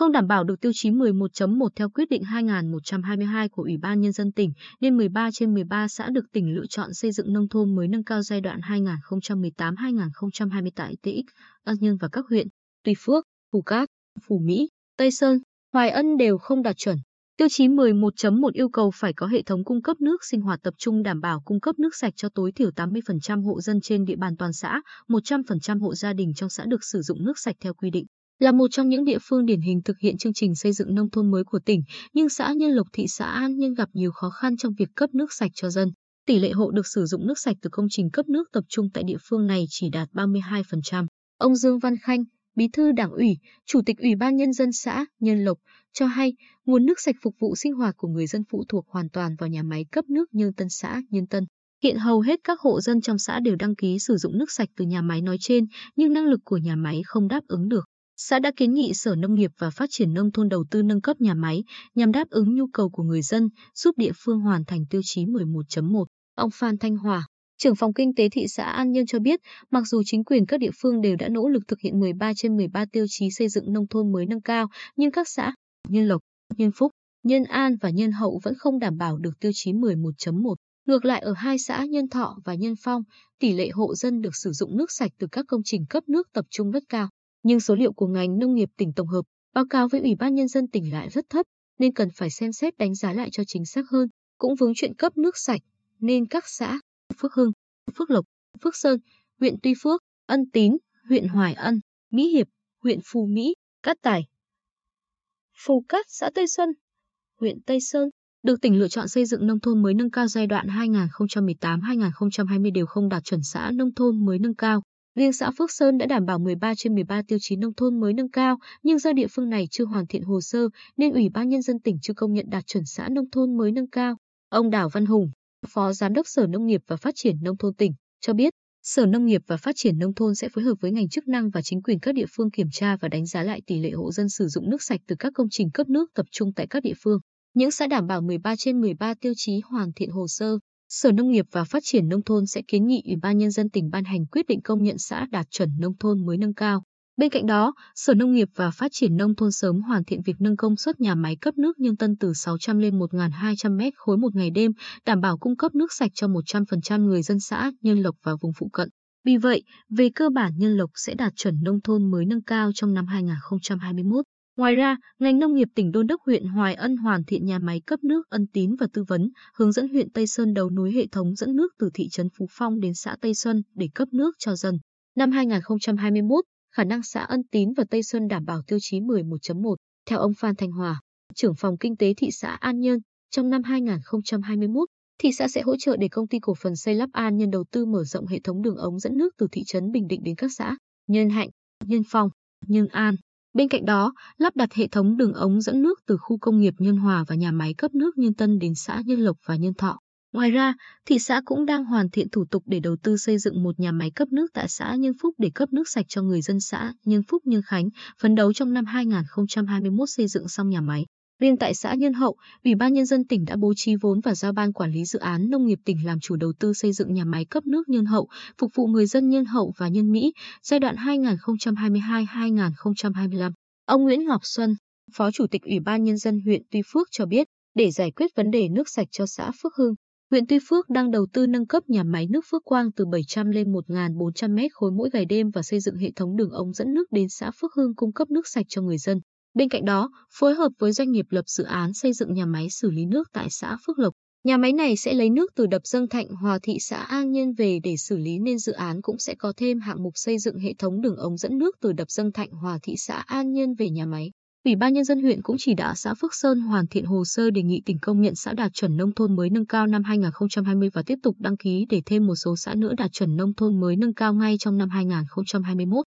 Không đảm bảo được tiêu chí 11.1 theo quyết định 2122 của Ủy ban Nhân dân tỉnh, nên 13 trên 13 xã được tỉnh lựa chọn xây dựng nông thôn mới nâng cao giai đoạn 2018-2020 tại TX, An Nhân và các huyện Tuy Phước, Phù Cát, Phù Mỹ, Tây Sơn, Hoài Ân đều không đạt chuẩn. Tiêu chí 11.1 yêu cầu phải có hệ thống cung cấp nước sinh hoạt tập trung đảm bảo cung cấp nước sạch cho tối thiểu 80% hộ dân trên địa bàn toàn xã, 100% hộ gia đình trong xã được sử dụng nước sạch theo quy định. Là một trong những địa phương điển hình thực hiện chương trình xây dựng nông thôn mới của tỉnh, nhưng xã Nhân Lộc thị xã An Nhân gặp nhiều khó khăn trong việc cấp nước sạch cho dân. Tỷ lệ hộ được sử dụng nước sạch từ công trình cấp nước tập trung tại địa phương này chỉ đạt 32%. Ông Dương Văn Khanh, Bí thư Đảng ủy, Chủ tịch Ủy ban Nhân dân xã Nhân Lộc, cho hay nguồn nước sạch phục vụ sinh hoạt của người dân phụ thuộc hoàn toàn vào nhà máy cấp nước Nhân Tân xã Nhân Tân. Hiện hầu hết các hộ dân trong xã đều đăng ký sử dụng nước sạch từ nhà máy nói trên, nhưng năng lực của nhà máy không đáp ứng được. Xã đã kiến nghị Sở Nông nghiệp và Phát triển Nông thôn đầu tư nâng cấp nhà máy nhằm đáp ứng nhu cầu của người dân, giúp địa phương hoàn thành tiêu chí 11.1. Ông Phan Thanh Hòa, trưởng phòng kinh tế thị xã An Nhơn cho biết, mặc dù chính quyền các địa phương đều đã nỗ lực thực hiện 13 trên 13 tiêu chí xây dựng nông thôn mới nâng cao, nhưng các xã Nhân Lộc, Nhân Phúc, Nhân An và Nhân Hậu vẫn không đảm bảo được tiêu chí 11.1. Ngược lại ở hai xã Nhân Thọ và Nhân Phong, tỷ lệ hộ dân được sử dụng nước sạch từ các công trình cấp nước tập trung rất cao. Nhưng số liệu của ngành nông nghiệp tỉnh tổng hợp báo cáo với Ủy ban Nhân dân tỉnh lại rất thấp, nên cần phải xem xét đánh giá lại cho chính xác hơn. Cũng vướng chuyện cấp nước sạch, nên các xã Phước Hưng, Phước Lộc, Phước Sơn, huyện Tuy Phước, Ân Tín, huyện Hoài Ân, Mỹ Hiệp, huyện Phù Mỹ, Cát Tài, Phù Cát, xã Tây Xuân, huyện Tây Sơn, được tỉnh lựa chọn xây dựng nông thôn mới nâng cao giai đoạn 2018-2020 đều không đạt chuẩn xã nông thôn mới nâng cao. Riêng xã Phước Sơn đã đảm bảo 13 trên 13 tiêu chí nông thôn mới nâng cao, nhưng do địa phương này chưa hoàn thiện hồ sơ nên Ủy ban Nhân dân tỉnh chưa công nhận đạt chuẩn xã nông thôn mới nâng cao. Ông Đào Văn Hùng, Phó Giám đốc Sở Nông nghiệp và Phát triển Nông thôn tỉnh, cho biết Sở Nông nghiệp và Phát triển Nông thôn sẽ phối hợp với ngành chức năng và chính quyền các địa phương kiểm tra và đánh giá lại tỷ lệ hộ dân sử dụng nước sạch từ các công trình cấp nước tập trung tại các địa phương. Những xã đảm bảo 13 trên 13 tiêu chí hoàn thiện hồ sơ, Sở Nông nghiệp và Phát triển Nông thôn sẽ kiến nghị Ủy ban Nhân dân tỉnh ban hành quyết định công nhận xã đạt chuẩn nông thôn mới nâng cao. Bên cạnh đó, Sở Nông nghiệp và Phát triển Nông thôn sớm hoàn thiện việc nâng công suất nhà máy cấp nước Nhân Tân từ 600 lên 1.200 mét khối một ngày đêm, đảm bảo cung cấp nước sạch cho 100% người dân xã Nhân Lộc và vùng phụ cận. Vì vậy, về cơ bản Nhân Lộc sẽ đạt chuẩn nông thôn mới nâng cao trong năm 2021. Ngoài ra, ngành nông nghiệp tỉnh Đôn Đốc huyện Hoài Ân hoàn thiện nhà máy cấp nước ân tín và tư vấn, hướng dẫn huyện Tây Sơn đầu nối hệ thống dẫn nước từ thị trấn Phú Phong đến xã Tây Sơn để cấp nước cho dân. Năm 2021, khả năng xã Ân Tín và Tây Sơn đảm bảo tiêu chí 11.1. Theo ông Phan Thanh Hòa, trưởng phòng kinh tế thị xã An Nhơn, trong năm 2021, thị xã sẽ hỗ trợ để công ty cổ phần xây lắp An Nhân đầu tư mở rộng hệ thống đường ống dẫn nước từ thị trấn Bình Định đến các xã Nhân Hạnh, Nhân Phong, Nhân An. Bên cạnh đó, lắp đặt hệ thống đường ống dẫn nước từ khu công nghiệp Nhân Hòa và nhà máy cấp nước Nhân Tân đến xã Nhân Lộc và Nhân Thọ. Ngoài ra, thị xã cũng đang hoàn thiện thủ tục để đầu tư xây dựng một nhà máy cấp nước tại xã Nhân Phúc để cấp nước sạch cho người dân xã Nhân Phúc Nhân Khánh, phấn đấu trong năm 2021 xây dựng xong nhà máy. Riêng tại xã Nhân Hậu, Ủy ban Nhân dân tỉnh đã bố trí vốn và giao ban quản lý dự án nông nghiệp tỉnh làm chủ đầu tư xây dựng nhà máy cấp nước Nhân Hậu, phục vụ người dân Nhân Hậu và Nhân Mỹ giai đoạn 2022-2025. Ông Nguyễn Ngọc Xuân, Phó Chủ tịch Ủy ban Nhân dân huyện Tuy Phước cho biết, để giải quyết vấn đề nước sạch cho xã Phước Hưng, huyện Tuy Phước đang đầu tư nâng cấp nhà máy nước Phước Quang từ 700 lên 1.400 mét khối mỗi ngày đêm và xây dựng hệ thống đường ống dẫn nước đến xã Phước Hưng cung cấp nước sạch cho người dân. Bên cạnh đó, phối hợp với doanh nghiệp lập dự án xây dựng nhà máy xử lý nước tại xã Phước Lộc. Nhà máy này sẽ lấy nước từ đập dâng Thạnh Hòa thị xã An Nhân về để xử lý nên dự án cũng sẽ có thêm hạng mục xây dựng hệ thống đường ống dẫn nước từ đập dâng Thạnh Hòa thị xã An Nhân về nhà máy. Ủy ban nhân dân huyện cũng chỉ đạo xã Phước Sơn hoàn thiện hồ sơ đề nghị tỉnh công nhận xã đạt chuẩn nông thôn mới nâng cao năm 2020 và tiếp tục đăng ký để thêm một số xã nữa đạt chuẩn nông thôn mới nâng cao ngay trong năm 2021.